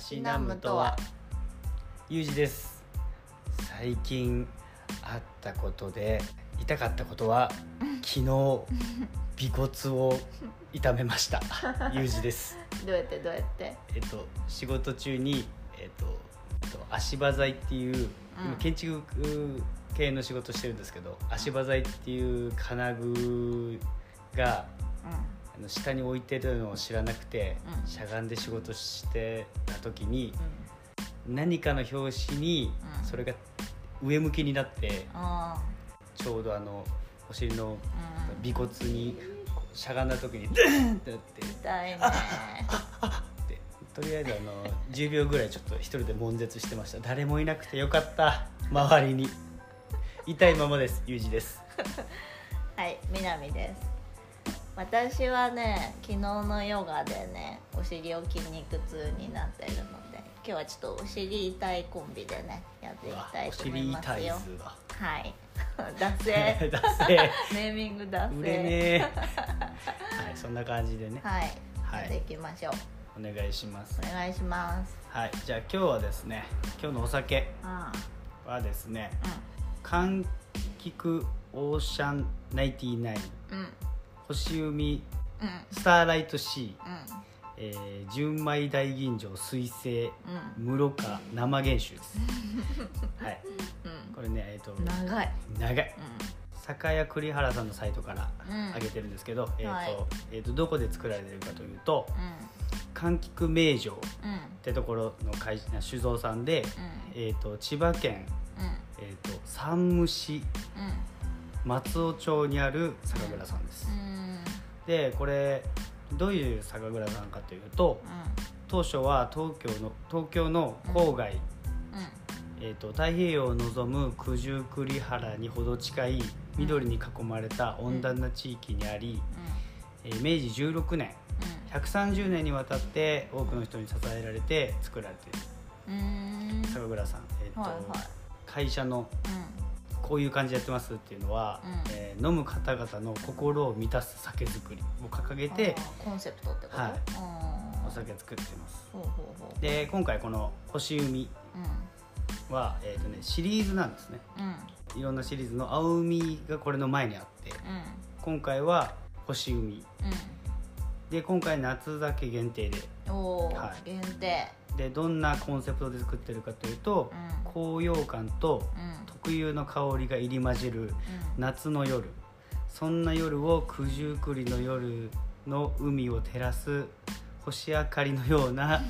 しなむとは。ゆうじです。最近あったことで痛かったことは 昨日尾骨を痛めました。ゆうじです。どうやってどうやって？えっと仕事中にえっとえっと足場材っていう、今建築系の仕事してるんですけど足場材っていう金具があの下に置いてるのを知らなくて、うん。しゃがんで仕事してた時にうん。何かの拍子にうん。それが上向きになってあちょうどあのお尻のーうん。尾骨にこうしゃがんだ時にドゥンってなって痛いね。でとりあえずあの10秒ぐらいちょっと一人で悶絶してました。誰もいなくてよかった。周りに。痛いままです。ゆうじです。はい南です私はね昨日のヨガでねお尻を筋肉痛になってるので今日はちょっとお尻痛いコンビでねやっていきたいおと思い尻ますよ。は。い。脱線。だ せネーミング脱線。売れねえ。はいそんな感じでね。はい、はい。やっていきましょう。お願いします。お願いします。はいじゃあ今日はですね今日のお酒うん。はですねう柑橘オーシャン99んうん星海うん。スターライトシー、うん。えー純米大吟醸水性うん。室賀生原酒です。はい。うん。これねえっ、と長い。長い。酒屋栗原さんのサイトからうん。上げてるんですけど、えーとはい。えー、とどこで作られてるかというとう柑橘名城ってところの会社酒造さんで、えー、と千葉県、うん。えー、と山武市松尾町にある酒蔵さんです、でこれどういう酒蔵さんかというと当初は東京の東京の郊外、えー、と太平洋を望む九十栗原にほど近い緑に囲まれた温暖な地域にあり、えー明治16年130年にわたって多くの人に支えられて作られている酒蔵さん、えーとはいはい。会社のこういう感じでやってますっていうのは、うん。えー飲む方々の心を満たす酒造りを掲げてコンセプトってこと？はい。うん。お酒作ってます。で今回この星海は、えーとね、シリーズなんですね。うん。うんいろんなシリーズの青海がこれの前にあってう今回は星海。ん。で今回夏酒限定で。はい。限定でどんなコンセプトで作ってるかというと、うん。高揚感とうん。特有の香りが入り混じるうん。夏の夜。そんな夜を九十九里の夜の海を照らす星明かりのような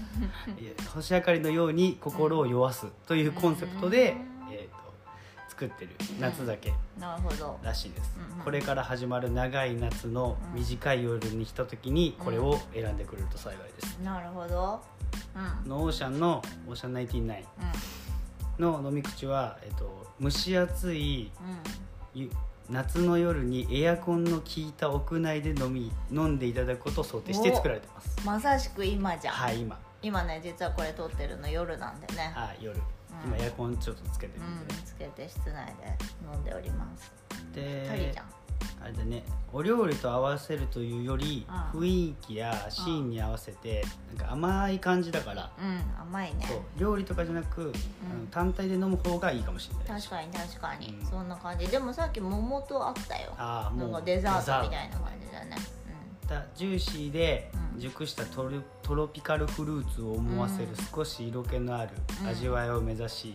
星明かりのように心を酔わすというコンセプトで、うん。えー、と作ってる夏酒らしいです、うんうん。これから始まる長い夏の短い夜に来た時にこれを選んでくれると幸いです、なるほど。うんのオーシャンのオーシャン99の飲み口は、えっと蒸し暑い夏の夜にエアコンの効いた屋内で飲み飲んでいただくことを想定して作られてます。うんまさしく今じゃん、はい今。今ね実はこれ撮ってるの夜なんでね。はい夜、うん。今エアコンちょっとつけてるうんつけて室内で飲んでおります。で二人じゃんあれでね。お料理と合わせるというよりうん。雰囲気やシーンに合わせてなんか甘い感じだから。うん甘いね。そう。料理とかじゃなく、あの単体で飲む方がいいかもしれない確かに確かに、うん。そんな感じ。でもさっき桃とあったよああもうデザートみたいな感じだね。だジューシーでうん。熟したトロトロピカルフルーツを思わせるうん。少し色気のあるうん。味わいを目指し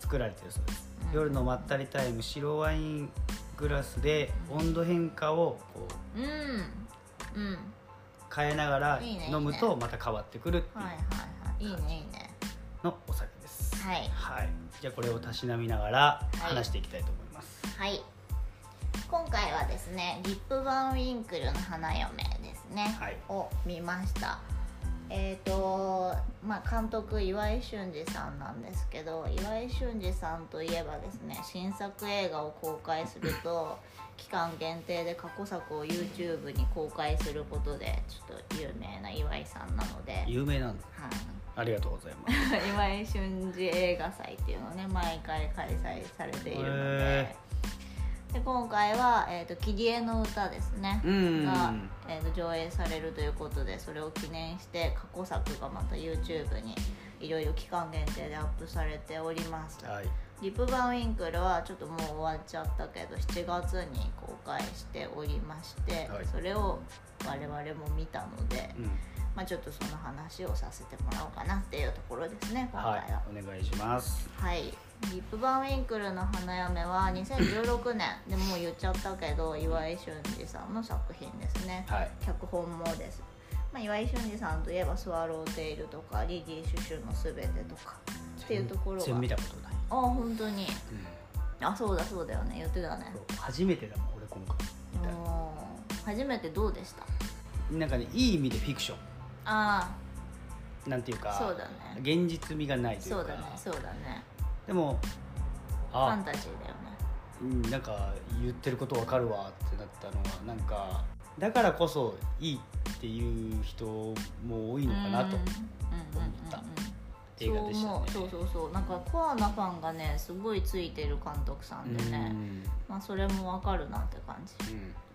作られているそうです、うん。夜のまったりタイム白ワイングラスで温度変化をこううん。変えながらいいねいいね。飲むとまた変わってくるってはいはいはい。いいねいいね。のお酒です。はい。はい。じゃあこれをたしなみながらい。話していきたいと思います。はい。今回はですねリップバンウィンクルの花嫁ですね、はい。を見ましたえーとまあ、監督岩井俊二さんなんですけど岩井俊二さんといえばですね新作映画を公開すると 期間限定で過去作を YouTube に公開することでちょっと有名な岩井さんなので、はい、有名なんだありがとうございます。岩井俊二映画祭っていうのをね毎回開催されているので。へ、で今回は「えーと、切り絵の歌」ですね、うん、が、えーと、上映されるということでそれを記念して過去作がまた YouTube にいろいろ期間限定でアップされております、はい、リップバンウィンクルはちょっともう終わっちゃったけど7月に公開しておりまして、はい、それを我々も見たので、うん、まあ、ちょっとその話をさせてもらおうかなっていうところですね今回は、はい、お願いします。はいリップバンウィンクルの花嫁は2016年。でもう言っちゃったけど岩井俊二さんの作品ですね、はい、脚本もです。まあ、岩井俊二さんといえば「スワローテイル」とか「リディ・シュシュのすべて」とか。っていうところが。見たことない。あ本当に、うん、あそうだそうだよね。言ってたね。初めてだもん俺今回。初めてどうでした？なんかねいい意味でフィクション。ああなんていうかそうだね。現実味がないというか。そうだねそうだねでもファンタジーだよね。うんなんか言ってることわかるわってなったのはなんかだからこそいいっていう人も多いのかなと思った。映画でしたね。そうそうそう。なんかコアなファンがねすごいついてる監督さんでね、まあ、それもわかるなって感じ、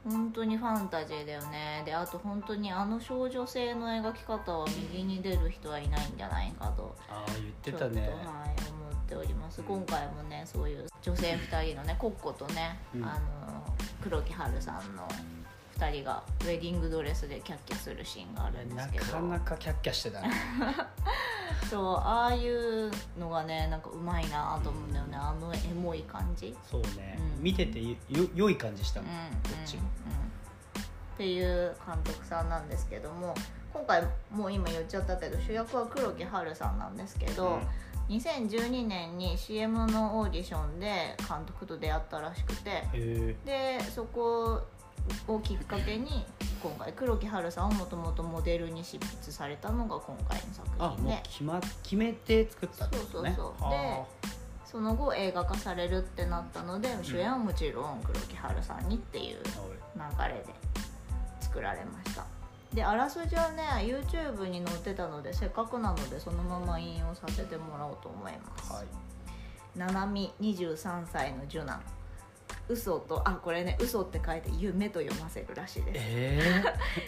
うん、本当にファンタジーだよね。であと本当にあの少女性の描き方は右に出る人はいないんじゃないかと。ああ言ってたね。はい思っております、今回もねそういう女性2人のねコッコとね、うん、あの黒木華さんの2人がウェディングドレスでキャッキャするシーンがあるんですけど。なかなかキャッキャしてたね。そうああいうのがねなんかうまいなと思うんだよね、あのエモい感じ。そうね、うん、見ててよ良い感じした。もん、うん、こっちも、うん、っていう監督さんなんですけども今回もう今言っちゃったけど主役は黒木華さんなんですけど、2012年に CM のオーディションで監督と出会ったらしくて。でそこをきっかけに今回黒木華さんをもともとモデルに執筆されたのが今回の作品で。決,、ま、決めて作ったんですね。そうそうそう。でその後映画化されるってなったので、主演はもちろん黒木華さんにっていう流れで作られましたであらすじはね YouTube に載ってたのでせっかくなのでそのまま引用させてもらおうと思います、はい、七海23歳の受難嘘とあこれね嘘って書いて夢と読ませるらしいです、え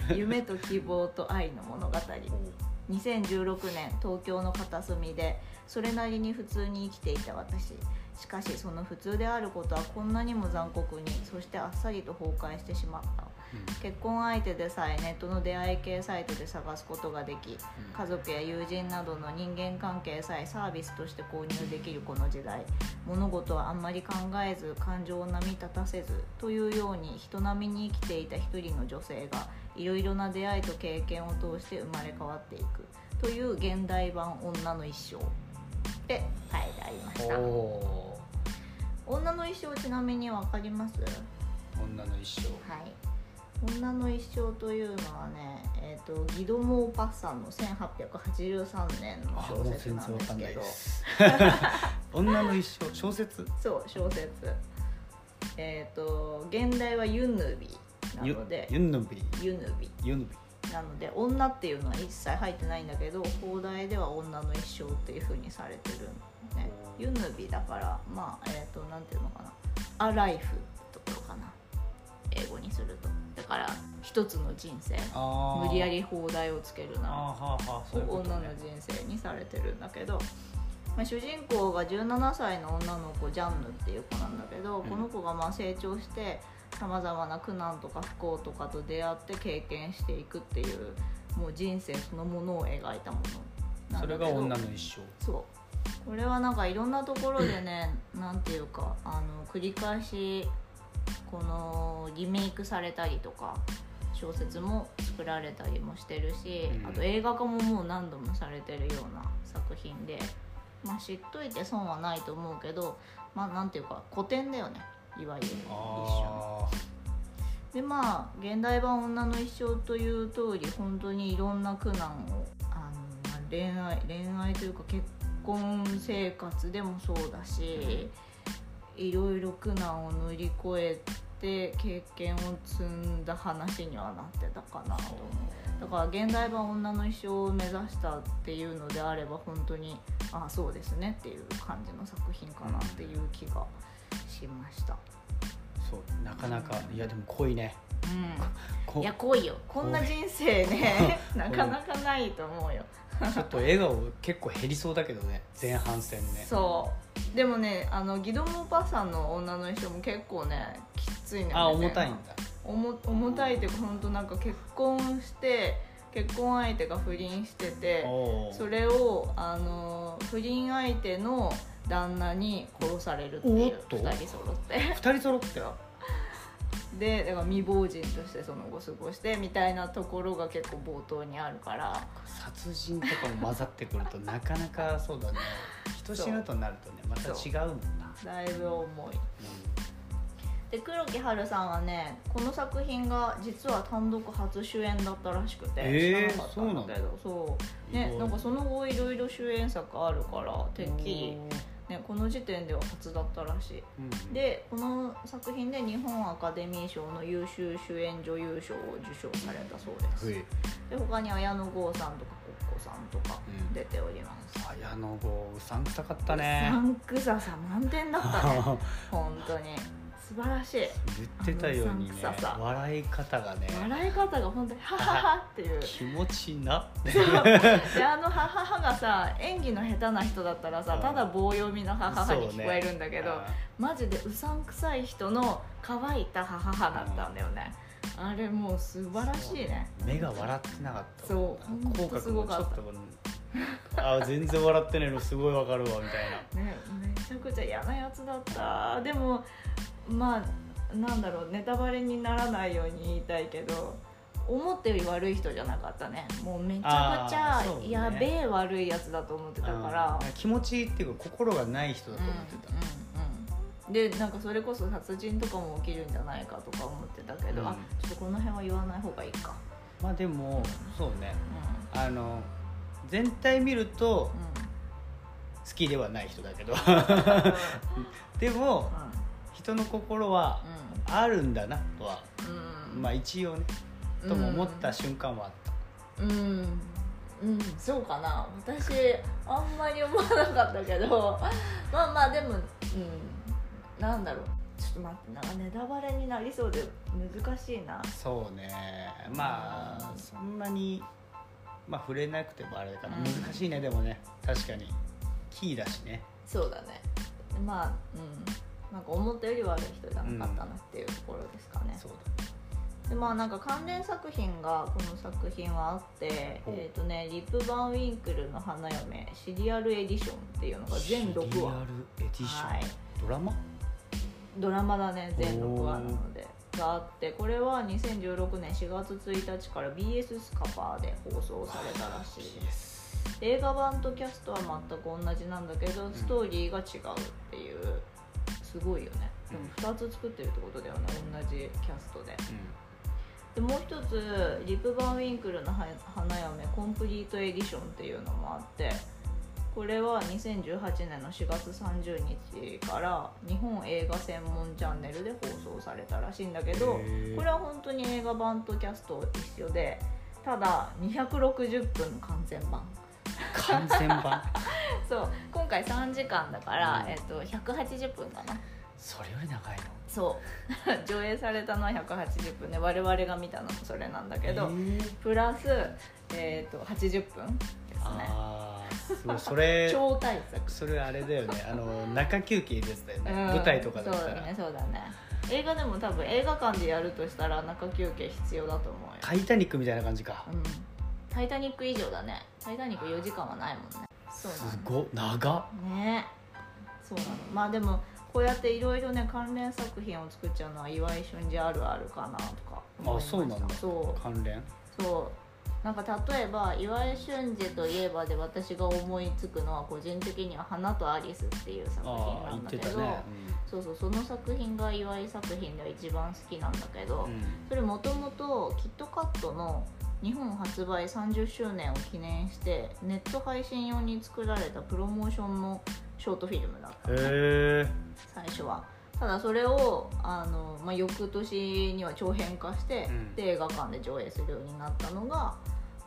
ー、夢と希望と愛の物語。2016年東京の片隅でそれなりに普通に生きていた私。しかしその普通であることはこんなにも残酷にそしてあっさりと崩壊してしまった結婚相手でさえネットの出会い系サイトで探すことができ、家族や友人などの人間関係さえサービスとして購入できるこの時代。物事はあんまり考えず感情を波立たせずというように人並みに生きていた一人の女性がいろいろな出会いと経験を通して生まれ変わっていく。という現代版「女の一生」って書いてありました。女の一生ちなみに分かります？女の一生。はい女の一生というのはね、えーと、ギドモー・パッサンの1883年の小説なんですけど。女の一生小説？そう小説。えっ、ー、と現代はユヌビなので。ユヌビ？ユヌビ。ユヌビ。なので女っていうのは一切入ってないんだけど放題では女の一生っていうふうにされてるね。ユヌビだからまあえっ、ー、となんていうのかな。アライフところかな英語にすると。だから一つの人生。無理やり放題をつけるな。ら女の人生にされてるんだけど、まあ、主人公が17歳の女の子ジャンヌっていう子なんだけど、この子がまあ成長してさまざまな苦難とか不幸とかと出会って経験していくっていうもう人生そのものを描いたものそれが女の一生。そう。これはなんかいろんなところでね何ていうかあの繰り返しこのリメイクされたりとか小説も作られたりもしてるし、うん、あと映画化ももう何度もされてるような作品で、まあ、知っといて損はないと思うけどまあなんていうか古典だよね。いわゆる一緒でまあ現代版「女の一生」という通り本当にいろんな苦難をあの恋愛恋愛というか結婚生活でもそうだし、いろいろ苦難を乗り越えて経験を積んだ話にはなってたかなと思う。だから現代版女の一生を目指したっていうのであれば本当にああそうですねっていう感じの作品かなっていう気がしました。そうなかなかいやでも濃いね。うん、いや濃いよ。こんな人生 ね。なかなかないと思うよ ちょっと笑顔結構減りそうだけどね前半戦ね。そう。でもねあのギドモパさんの女の人も結構ねきついねあ重たいんだ。重重たいっていうか本当なんか結婚して結婚相手が不倫しててそれをあの不倫相手の旦那に殺されるっていう。2人揃って。2人揃って？でだから未亡人としてその後過ごしてみたいなところが結構冒頭にあるから。殺人とかも混ざってくると なかなかそうだね。人死ぬとなるとねまた違うもんな。だいぶ重い、うん、で黒木華さんはねこの作品が実は単独初主演だったらしくて、えー、知らなかったんだけどそうねなんかその後いろいろ主演作あるからてっきりね、この時点では初だったらしい、うん、でこの作品で日本アカデミー賞の優秀主演女優賞を受賞されたそうです。で他に綾野剛さんとかコッコさんとか出ております、うん、綾野剛うさんくさかったね。うさんくささ満点だったね。本当に素晴らしい。言ってたようにね笑い方がね。笑い方が本当にハハハっていう。気持ちいいな。であのハハハがさ演技の下手な人だったらさただ棒読みのハハハに聞こえるんだけど、ね、マジでうさんくさい人の乾いたハハハだったんだよね。あれもう素晴らしいね。目が笑ってなかった。そう口角すごかった。あ全然笑ってないのすごいわかるわみたいな。ねめちゃくちゃ嫌なやつだった。でもまあなんだろうネタバレにならないように言いたいけど思ったより悪い人じゃなかったね。もうめちゃくちゃやべえ悪いやつだと思ってたから、気持ちいいっていうか心がない人だと思ってた、うんうんうん、でなんかそれこそ殺人とかも起きるんじゃないかとか思ってたけど、うん、あちょっとこの辺は言わない方がいいか。まあでもそうね、うん、あの全体見ると、好きではない人だけど。でも、人の心はあるんだなとは、うん、まあ一応ね、とも思った瞬間はあった。うん、うん、そうかな。私あんまり思わなかったけど まあまあでもうん。なんだろう。ちょっと待ってなんかネタバレになりそうで難しいな。そうね。まあそんなにまあ触れなくてもあれかな、うん、難しいねでもね。確かに。キーだしね。そうだね。まあうんなんか思ったより悪い人じゃなかったなっていうところですかね、うん、でまあなんか関連作品がこの作品はあってえっ、ー、とねリップ・バンウィンクルの花嫁シリアルエディションっていうのが全6話。シリアルエディション、はい、ドラマ？ドラマだね全6話なのでがあってこれは2016年4月1日から BS スカパーで放送されたらしいです。映画版とキャストは全く同じなんだけどストーリーが違うっていうすごいよね。でも2つ作ってるってことだよね同じキャストで、でもう一つリプ・バンウィンクルの花嫁コンプリートエディションっていうのもあってこれは2018年の4月30日から日本映画専門チャンネルで放送されたらしいんだけどこれは本当に映画版とキャスト一緒でただ260分の完全版。完全版 そう今回3時間だから、うん、えっと、180分かな。それより長いの？そう。上映されたのは180分で我々が見たのもそれなんだけど、えー、プラス、えーと、80分ですね。ああそれ 超大作。それあれだよね。あの中休憩ですよね、うん、舞台とかだったら。そうだねそうだね。映画でも多分映画館でやるとしたら中休憩必要だと思うよ「タイタニック」みたいな感じか。うん「タイタニック」以上だね「タイタニック」4時間はないもんねそうすご長っ。ね。そうなの。まあでもこうやっていろいろね関連作品を作っちゃうのは岩井俊二あるあるかなとかあそうなんだ。そう。関連。そうなんか例えば岩井俊二といえばで私が思いつくのは個人的には「花とアリス」っていう作品なんだけど、ねうん、そうそうその作品が岩井作品では一番好きなんだけど、うん、それもともとキットカットの日本発売30周年を記念してネット配信用に作られたプロモーションのショートフィルムだったね最初は。ただそれをあの、まあ、翌年には長編化して、うん、で映画館で上映するようになったのが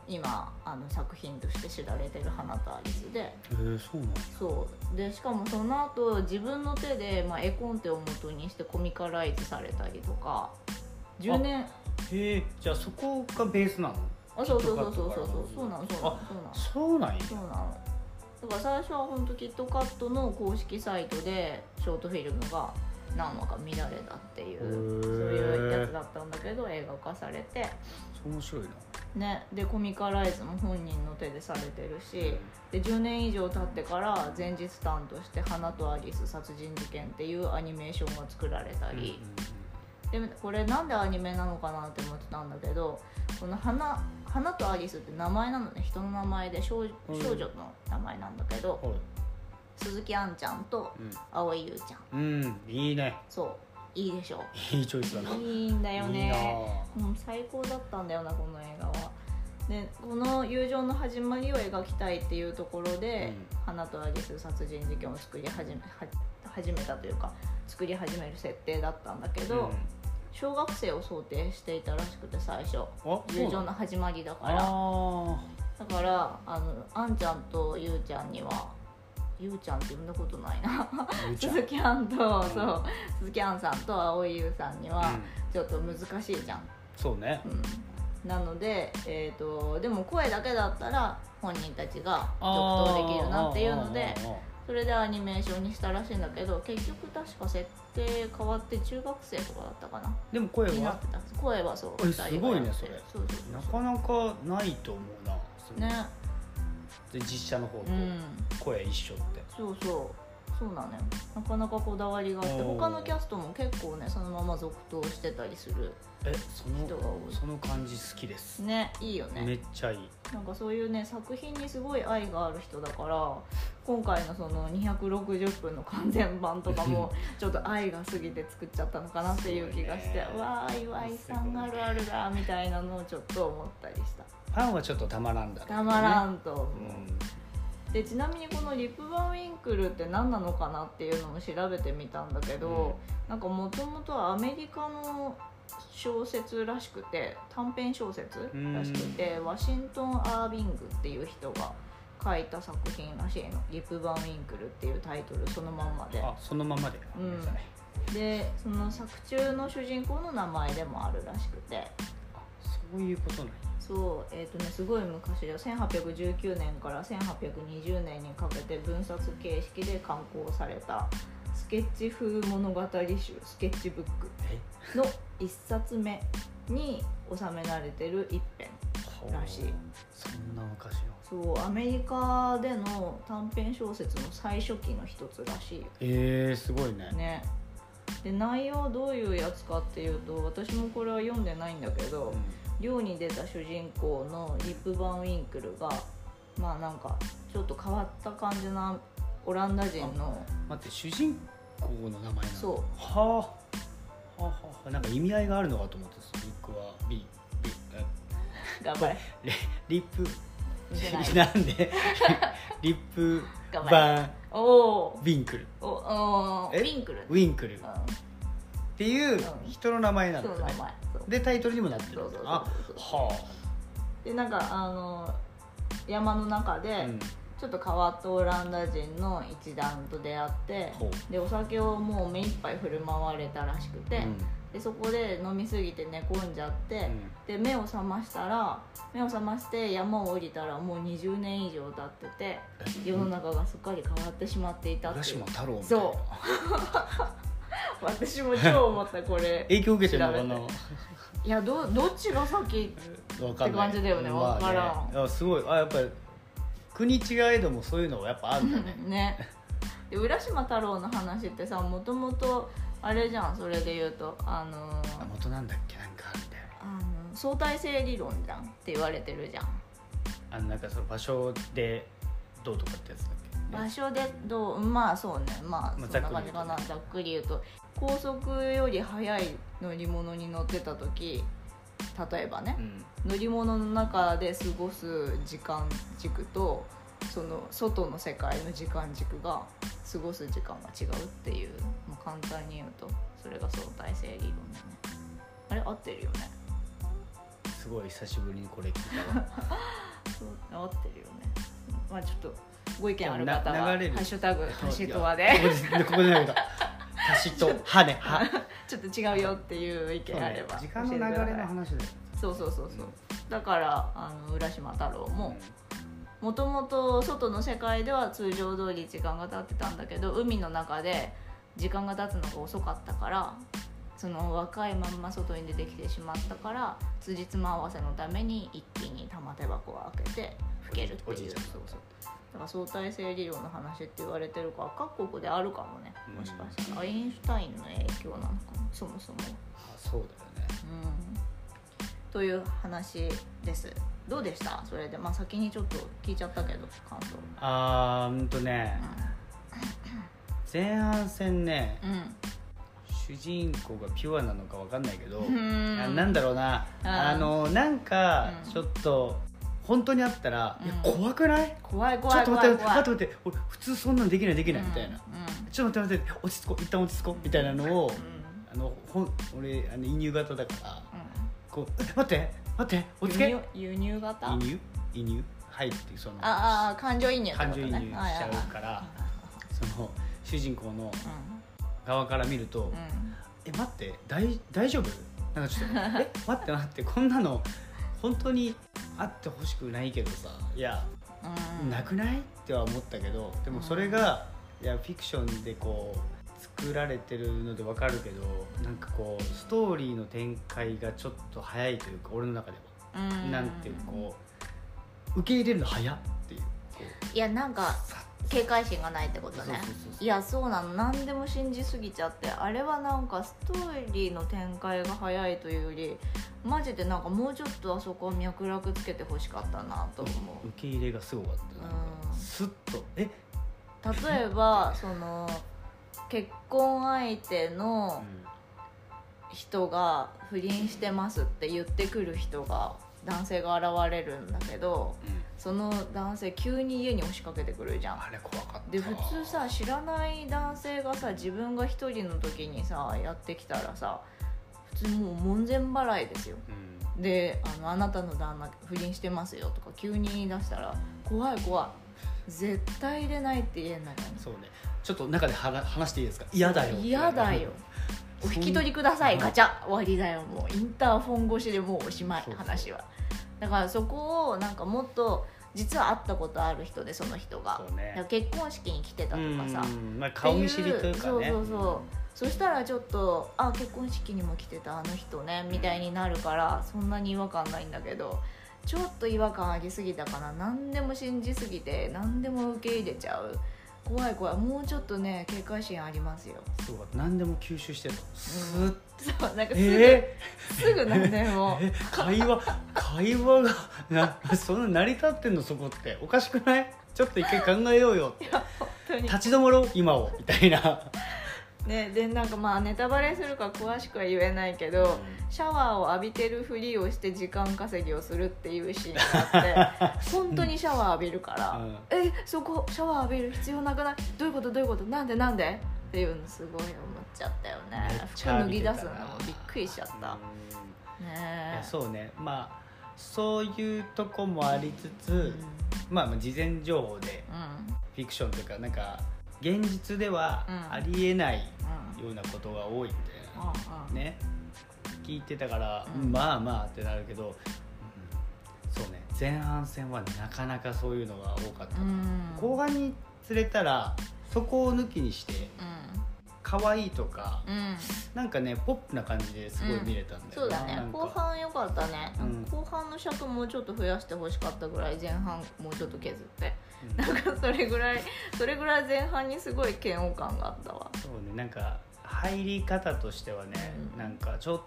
今あの作品として知られてる「花とアリスで」へえそうなんそう。でしかもその後自分の手で、まあ、絵コンテを元にしてコミカライズされたりとか。10年。へえじゃあそこがベースなの？あそうそうそうそうそう。そうそうなのそうなの。あそうなんや。そうなの。だから最初は本当キットカットの公式サイトでショートフィルムが何話か見られたっていうそういうやつだったんだけど映画化されて。面白いなね。でコミカライズも本人の手でされてるしで10年以上経ってから前日譚として「花とアリス殺人事件」っていうアニメーションが作られたり、でこれなんでアニメなのかなって思ってたんだけどこの花「花とアリス」って名前なのね。人の名前で少少女の名前なんだけど、鈴木杏ちゃんと蒼井優ちゃん。うんいいね。そういいでしょ。いいチョイスだな。いいんだよね。もう最高だったんだよなこの映画は。でこの友情の始まりを描きたいっていうところで「うん、花とアリス殺人事件」を作り始め始めたというか作り始める設定だったんだけど、うん、小学生を想定していたらしくて最初。友情の始まりだから。だからあのあんちゃんとゆうちゃんにはゆうちゃんって呼んだことないな。鈴木杏と、う。ん、そう鈴木杏さんと蒼井優さんにはちょっと難しいじゃん、そうね、うん、なので、えーと、でも声だけだったら本人たちが続投できるなっていうのでそれでアニメーションにしたらしいんだけど結局確か設定変わって中学生とかだったかな。でも声は？声はそうすごいねそれ。なかなかないと思うなねで実写の方と声一緒って、そうそうそうなのよなかなかこだわりがあって他のキャストも結構ねそのまま続投してたりするえその人が多い。その感じ好きです。ねいいよね。めっちゃいい。なんかそういうね作品にすごい愛がある人だから今回のその260分の完全版とかも ちょっと愛が過ぎて作っちゃったのかなっていう気がして、ね、わあ岩井さんあるあるだみたいなのをちょっと思ったりした。ファンはちょっとたまらんだろう、ね、たまらんと思う、うん、でちなみにこのリップ・バン・ウィンクルって何なのかなっていうのも調べてみたんだけど、うん、なんかもともとはアメリカの小説らしくて短編小説らしくて、ワシントン・アービングっていう人が書いた作品らしいの「リップ・バン・ウィンクル」っていうタイトルそのまんまで。あそのままで、うん、でその作中の主人公の名前でもあるらしくて。あそういうことねそうえっ、ー、とねすごい昔で1819年から1820年にかけて分冊形式で刊行されたスケッチ風物語集スケッチブックの1冊目に収められてる一編らしい。そんな昔の？そうアメリカでの短編小説の最初期の一つらしいよ。えー、すごいね。ね。で内容どういうやつかっていうと私もこれは読んでないんだけど、うん寮に出た主人公のリップ・バン・ウィンクルがまあなんかちょっと変わった感じなオランダ人の待って主人公の名前なの？そう。はあ。はあはあなんか意味合いがあるのかと思ってリックは。ビビ頑張れ。リップ。なんで？リップバンおウィンクル。おおウィンクルウィンクル、うん、っていう人の名前なんだね、でタイトルにもなってるそうそうあはあ。でなんかあの山の中で、ちょっと変わったオランダ人の一団と出会ってでお酒をもう目いっぱい振る舞われたらしくて、うん、でそこで飲みすぎて寝込んじゃって、うん、で目を覚ましたら目を覚まして山を降りたらもう20年以上経ってて世の中がすっかり変わってしまっていたっていう。そう 私も超思ったこれ。影響受けてるのかな？いやどどっちが先って感じだよね分からん、すごい。あやっぱり国違えどもそういうのやっぱあるんだね。ね。で浦島太郎の話ってさもともとあれじゃんそれで言うと。あのー、元なんだっけ？なんかあるんだよ。あの相対性理論じゃんって言われてるじゃん。あのなんかその場所でどうとかってやつだっけ？場所でどうまあそうねまあそんな感じかな。ざっくり言うと。高速より速い乗り物に乗ってた時例えばね、うん、乗り物の中で過ごす時間軸とその外の世界の時間軸が過ごす時間が違うっていうもう簡単に言うとそれが相対性理論だね。あれ合ってるよね。すすごい久しぶりにこれ聞いたわ。そう合ってるよね。まあちょっとご意見ある方はハッシュタグハシトワで。でここで投げた端と歯ね歯ちょっと違うよっていう意見あれば時間の流れの話だよ。そうそうそうそう。だからあの浦島太郎ももともと外の世界では通常通り時間が経ってたんだけど海の中で時間が経つのが遅かったからその若いまんま外に出てきてしまったから辻褄合わせのために一気に玉手箱を開けて老けるっていうから相対性理論の話って言われてるから各国であるかもねもしかしたら。アインシュタインの影響なのかなそもそも。あそうだよね。うん。という話です。どうでした？それで。まあ先にちょっと聞いちゃったけど感想。あーうんとね。前半戦ねうん。主人公がピュアなのかわかんないけど、うん。あなんだろうな。あーあのなんかうん。ちょっと本当にあったら、いやうん怖くない？怖いちょっと怖い怖い怖い待って待って待って俺普通そんなんできないできないみたいな、うちょっと待って待って落ち着こう一旦落ち着こうみたいなのを、あのほん俺あの移入型だからうこうえ待って待って落ち着け。ん輸入輸入型？移入？移入？はいってそのああ感情移入ね。感情移入しちゃうからその主人公の側から見ると、うんうん。え待って大大丈夫？なんかちょっとえ待って待ってこんなの本当にあってほしくないけどさいや、うん。なくない？っては思ったけどでもそれが、いやフィクションでこう作られてるのでわかるけどなんかこうストーリーの展開がちょっと早いというか俺の中では、うん。なんていうかこう受け入れるの早っていうこいやなんか警戒心がないってことね。いやそうなの。何でも信じすぎちゃって。あれはなんかストーリーの展開が早いというよりマジでなんかもうちょっとあそこは脈絡つけてほしかったなと思う。受け入れがすごかったな。んかうん。スッと。え、例えばその結婚相手の人が不倫してますって言ってくる人が男性が現れるんだけどその男性急に家に押しかけてくるじゃん。あれ怖かった。で普通さ知らない男性がさ自分が一人の時にさやってきたらさ普通もう門前払いですよ。うん。であの「あなたの旦那不倫してますよ」とか急に言い出したら怖い怖い。絶対入れないって言えないそうね。ちょっと中で話話していいですか？嫌だよ。嫌だよ。お引き取りくださいうんガチャ。終わりだよ。もうインターフォン越しでもうおしまい話はだからそこをなんかもっと実は会ったことある人でその人が。ね。結婚式に来てたとかさ。うんまあ、顔見知りというかね。そうそうそう。そしたらちょっとあ結婚式にも来てたあの人ねみたいになるからそんなに違和感ないんだけどちょっと違和感ありすぎたかな。何でも信じすぎて何でも受け入れちゃう怖い怖い。もうちょっとね警戒心ありますよ。そう何でも吸収してたスッそうなんかすぐ、え？すぐ何でもー、え？会話会話がなそんな成り立ってんのそこって。おかしくない？ちょっと一回考えようよって。立ち止まろう今を。みたいなねでなんかまあネタバレするから詳しくは言えないけど、シャワーを浴びてるふりをして時間稼ぎをするっていうシーンがあって 本当にシャワー浴びるからうん「えそこシャワー浴びる必要なくない？どういうこと？どういうこと？なんで？なんで?」っていうのすごい思っちゃったよね。服脱ぎ出すのもびっくりしちゃった。うん。いねやそうね。まあそういうとこもありつつ、うん。まあまあ事前情報でうん。フィクションというかなんか現実ではうん。ありえないうんようなことが多いみたいな、うん。ね。聞いてたから、うん。まあまあってなるけど、うん。そうね。前半戦はなかなかそういうのが多かった、うん。後半に釣れたらそこを抜きにしてう可愛いとか、んうん。なんかねポップな感じですごい見れたんだよな、そうだね。後半良かったね、うん。後半の尺もうちょっと増やしてほしかったぐらい前半もうちょっと削って。うんなんかそれぐらいそれぐらい前半にすごい嫌悪感があったわ。そうねなんか入り方としてはね、うん。なんかちょっ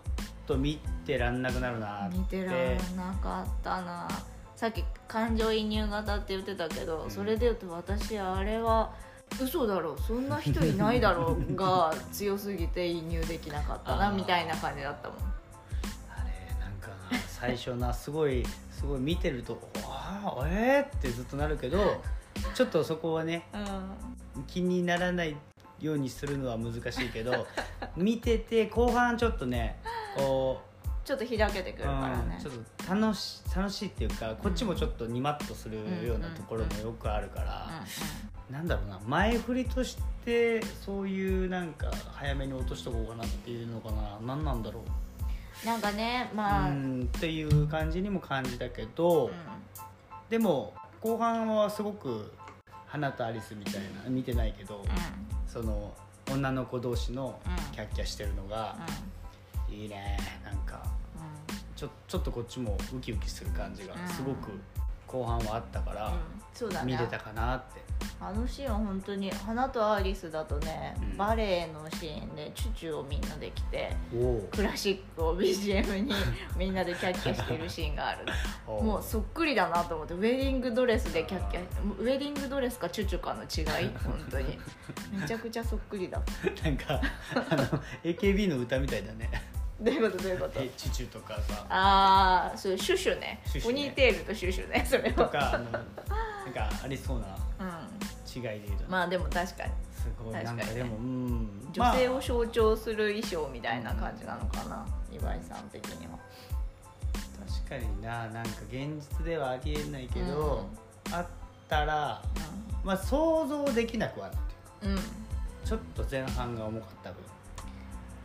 と見てらんなくなるなって。見てられなかったな。さっき感情移入型って言ってたけど、うん。それで言うと私あれは嘘だろ。そんな人いないだろうが強すぎて移入できなかったな みたいな感じだったもん最初なすごいすごい見てると「ああえー!」ってずっとなるけどちょっとそこはね うん。気にならないようにするのは難しいけど 見てて後半ちょっとねこちょっと開けてくるからね。ちょっと楽し楽しいっていうかこっちもちょっとニマッとするようなところもよくあるから、なんだろうな前振りとしてそういうなんか早めに落としとこうかなっていうのかな。何なんだろうなんかねまあ、うんっていう感じにも感じたけど、でも後半はすごく花とアリスみたいな見てないけど、その女の子同士のキャッキャしてるのが、いいねなんか。ちょちょっとこっちもウキウキする感じがすごく後半はあったから、見れたかなってあのシーンは本当に。花とアリスだとね、うん。バレエのシーンでチュチュをみんなで来てクラシックを BGM に みんなでキャッキャしてるシーンがある。もうそっくりだなと思ってウェディングドレスでキャッキャウェディングドレスかチュチュかの違い？本当に。めちゃくちゃそっくりだ。なんかあの AKB の歌みたいだね。どういうこと？どういうこと？えチュチュとかさ。ああそうシュシュね。シュシュね。ポニーテールとシュシュねそれは。とかあのなんかありそうなう違いで言うと、んまあでも確かに。すごい。ね。なんかでもうん。女性をまあ象徴する衣装みたいな感じなのかな、岩井さん的には。確かにな。なんか現実ではありえないけど、あったらまあ想像できなくはないっていうかうん、うん。ちょっと前半が重かった分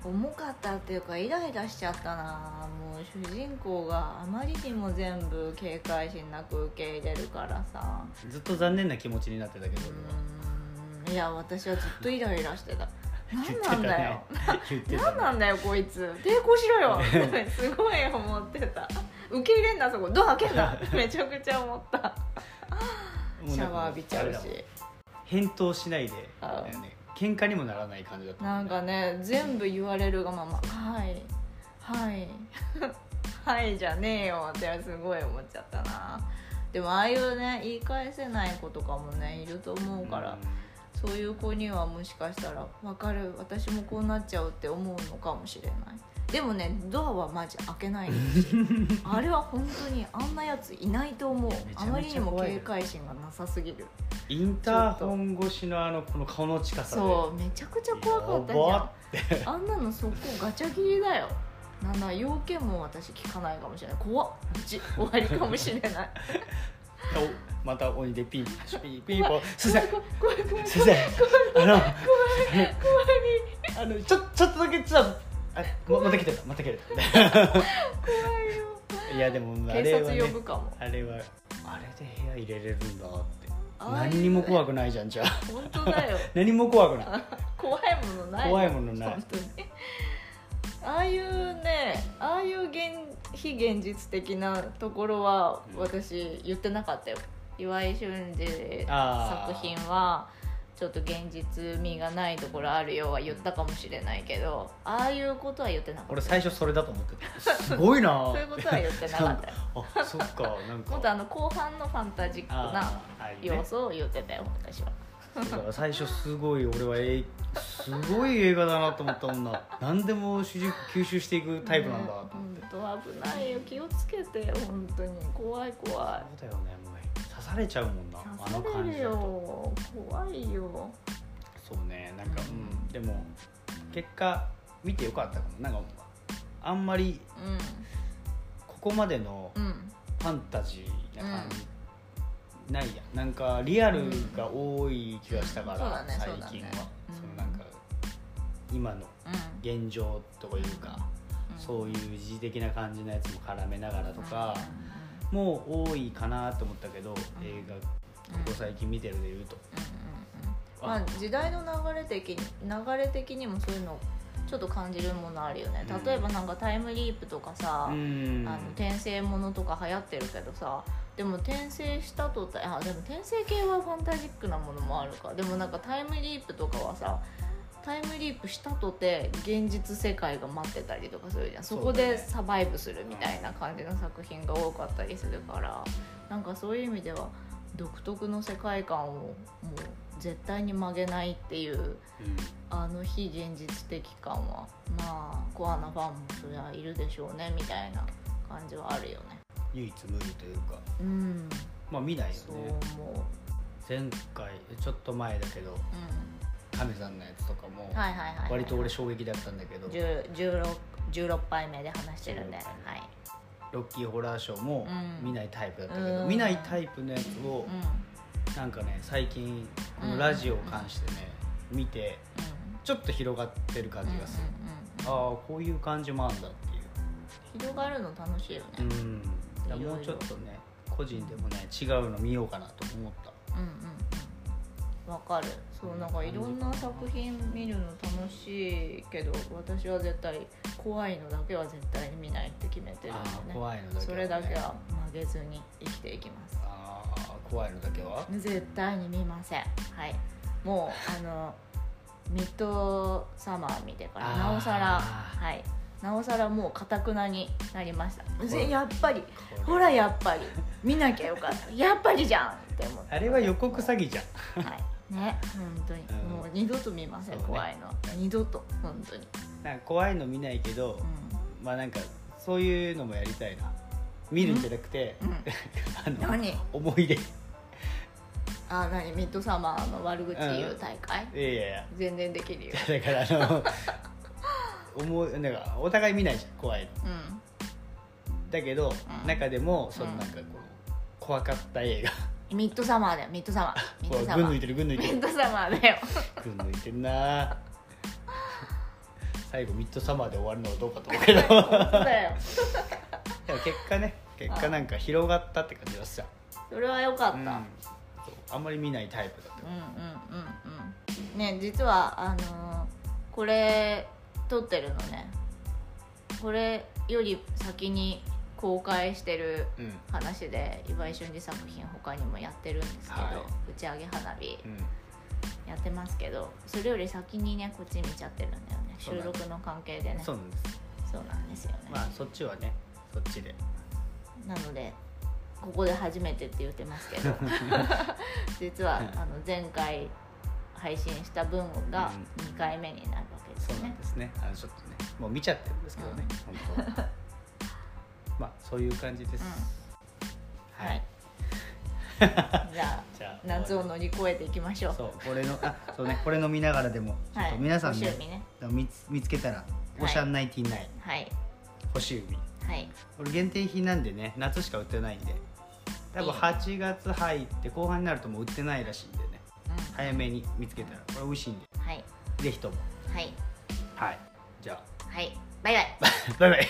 重かったっていうかイライラしちゃったな。もう主人公があまりにも全部警戒心なく受け入れるからさ。ずっと残念な気持ちになってたけど、うーん。いや私はずっとイライラしてた。何なんだよ。ね。何なんだよこいつ。抵抗しろよ。すごい思ってた。受け入れんなそこ。ドア開けんな。めちゃくちゃ思った。シャワー浴びちゃうし。返答しないであだよね喧嘩にもならない感じだったもなんかね全部言われるがまま「はい。はい。はい」じゃねえよってすごい思っちゃったな。でもああいうね言い返せない子とかもねいると思うから、そういう子にはもしかしたら分かる私もこうなっちゃうって思うのかもしれないでもねドアはマジ開けないでほし。い あれは本当にあんなやついないと思う。あまりにも怖い警戒心がなさすぎる。インターホン越しのあのこの顔の近さで。そうめちゃくちゃ怖かったじゃんあんなのそこガチャ切りだよ。なんだ要件も私聞かないかもしれない。怖っ。うち終わりかもしれない。おまた鬼でピンピンピンポンすいません。怖い怖い怖いすいませんあのあのちょちょっとだけちょっとあままた来てた。また来てた怖いよ。いやでもあ警れは、察ね、呼ぶかも。あれはあれで部屋入れれるんだって。何にも怖くないじゃんじゃあ。本当だよ。何も怖くない。怖いものない。怖いものない。本当に。ああいうねああいう現非現実的なところはうん。私言ってなかったよ。岩井俊二作品はちょっと現実味がないところあるよは言ったかもしれないけどああいうことは言ってなかった。俺最初それだと思ってた。すごいな。そういうことは言ってなかった。よ あそっか。なんか。もっとあの後半のファンタジックな要素を言ってたよ私は。だから最初すごい俺はえすごい映画だなと思ったもんな何でも主軸吸収していくタイプなんだと思って、ね本当危ないよ。気をつけて本当に。怖い怖い。そうだよねされちゃうもんなあの感じだと。よ怖いよ。そうねなんかうん。でも結果見てよかったかも。なんかあんまりここまでのうん。うんファンタジーな感じ、ないやなんかリアルが多い気がしたから、ね最近は。うん。そのなんか今のうん。現状というか、そういう時事的な感じのやつも絡めながらとか、もう多いかなと思ったけど、映画ここ最近見てるで言うと、まあ。時代の流れ的に流れ的にもそういうのちょっと感じるものあるよね。うん。例えばなんかタイムリープとかさ、うん。あの転生ものとか流行ってるけどさでも転生したとたあでも転生系はファンタジックなものもあるか。でもなんかタイムリープとかはさタイムリープしたとて現実世界が待ってたりとかするじゃん。そこでサバイブするみたいな感じの作品が多かったりするからなんかそういう意味では独特の世界観をもう絶対に曲げないっていううん。あの非現実的感はまあコアなファンもそりゃいるでしょうねみたいな感じはあるよね。唯一無二というか。うん。まあ見ないよそうね思う。前回ちょっと前だけど。う亀さんのやつとかも割と俺衝撃だったんだけど、10 16, 16杯目で話してるんで、は16い。杯ロッキーホラーショーもうん。見ないタイプだったけど、うん。見ないタイプのやつをうん。なんかね最近こうん。のラジオを関してね見てちょっと広がってる感じがする、うんうんうんああこういう感じもあるんだっていう。広がるの楽しいよね、うん。だもうちょっとね個人でもね違うの見ようかなと思った。うんうんうんわかる。そうなんかいろんな作品見るの楽しいけど私は絶対怖いのだけは絶対に見ないって決めてるんああでね怖いのだけは、ね、それだけは曲げずに生きていきます。ああ怖いのだけは？絶対に見ません。はい。もうあのミッドサマー見てからなおさらはい。なおさらもうかたくなになりました。れやっぱりほらやっぱり。見なきゃよかった。やっぱりじゃんって思って。あれは予告詐欺じゃん。はいね本当に、うん。もう二度と見ません、そうね。怖いの二度と本当に、なんか怖いの見ないけど、うまあなんかそういうのもやりたいな。見るんじゃなくて、んうん、あの何？思い出。あ何？ミッドサマーの悪口言う大会、いやいやいや。全然できるよ。だからあの 思いなんかお互い見ないじゃん怖いの。うだけど、うん。中でもそのなんかこう怖かった映画。んミッドサマーだよミッドサマー。ミッドサマー。群抜いてる群抜いてる。ミッドサマーだよ。群抜いてんな。最後ミッドサマーで終わるのはどうかと思うけど。本当だよ。でも結果ね結果なんか広がったって感じはさ、それは良かった、うん。そうあんまり見ないタイプだった。うんうんうんうん。ね実はあのーこれ撮ってるのね。これより先に公開してるうん。話で岩井俊二作品他にもやってるんですけど、はい。打ち上げ花火うん。やってますけどそれより先にねこっち見ちゃってるんだよね。収録の関係でね。そうなんです。そうなんですよね、まあそっちはねそっちで。なのでここで初めてって言ってますけど 実はあの前回配信した分がうん。2回目になるわけですそうなねんですね。あのちょっとねもう見ちゃってるんですけどね、本当はまあそういう感じです、はい、じゃ じゃああ夏を乗り越えていきましょう。そうこれのあそうねこれ飲みながらでもちょっと皆さんね,、ね。見つ見つけたら「オシャンナイティナインはい。星海」はい。これ限定品なんでね夏しか売ってないんで。多分いい。ね8月入って後半になるともう売ってないらしいんでね。うん。早めに見つけたらこれ美味しいんで。はい。ぜひとも。はい。はい。じゃあ。はい。バイバイ。バイバイ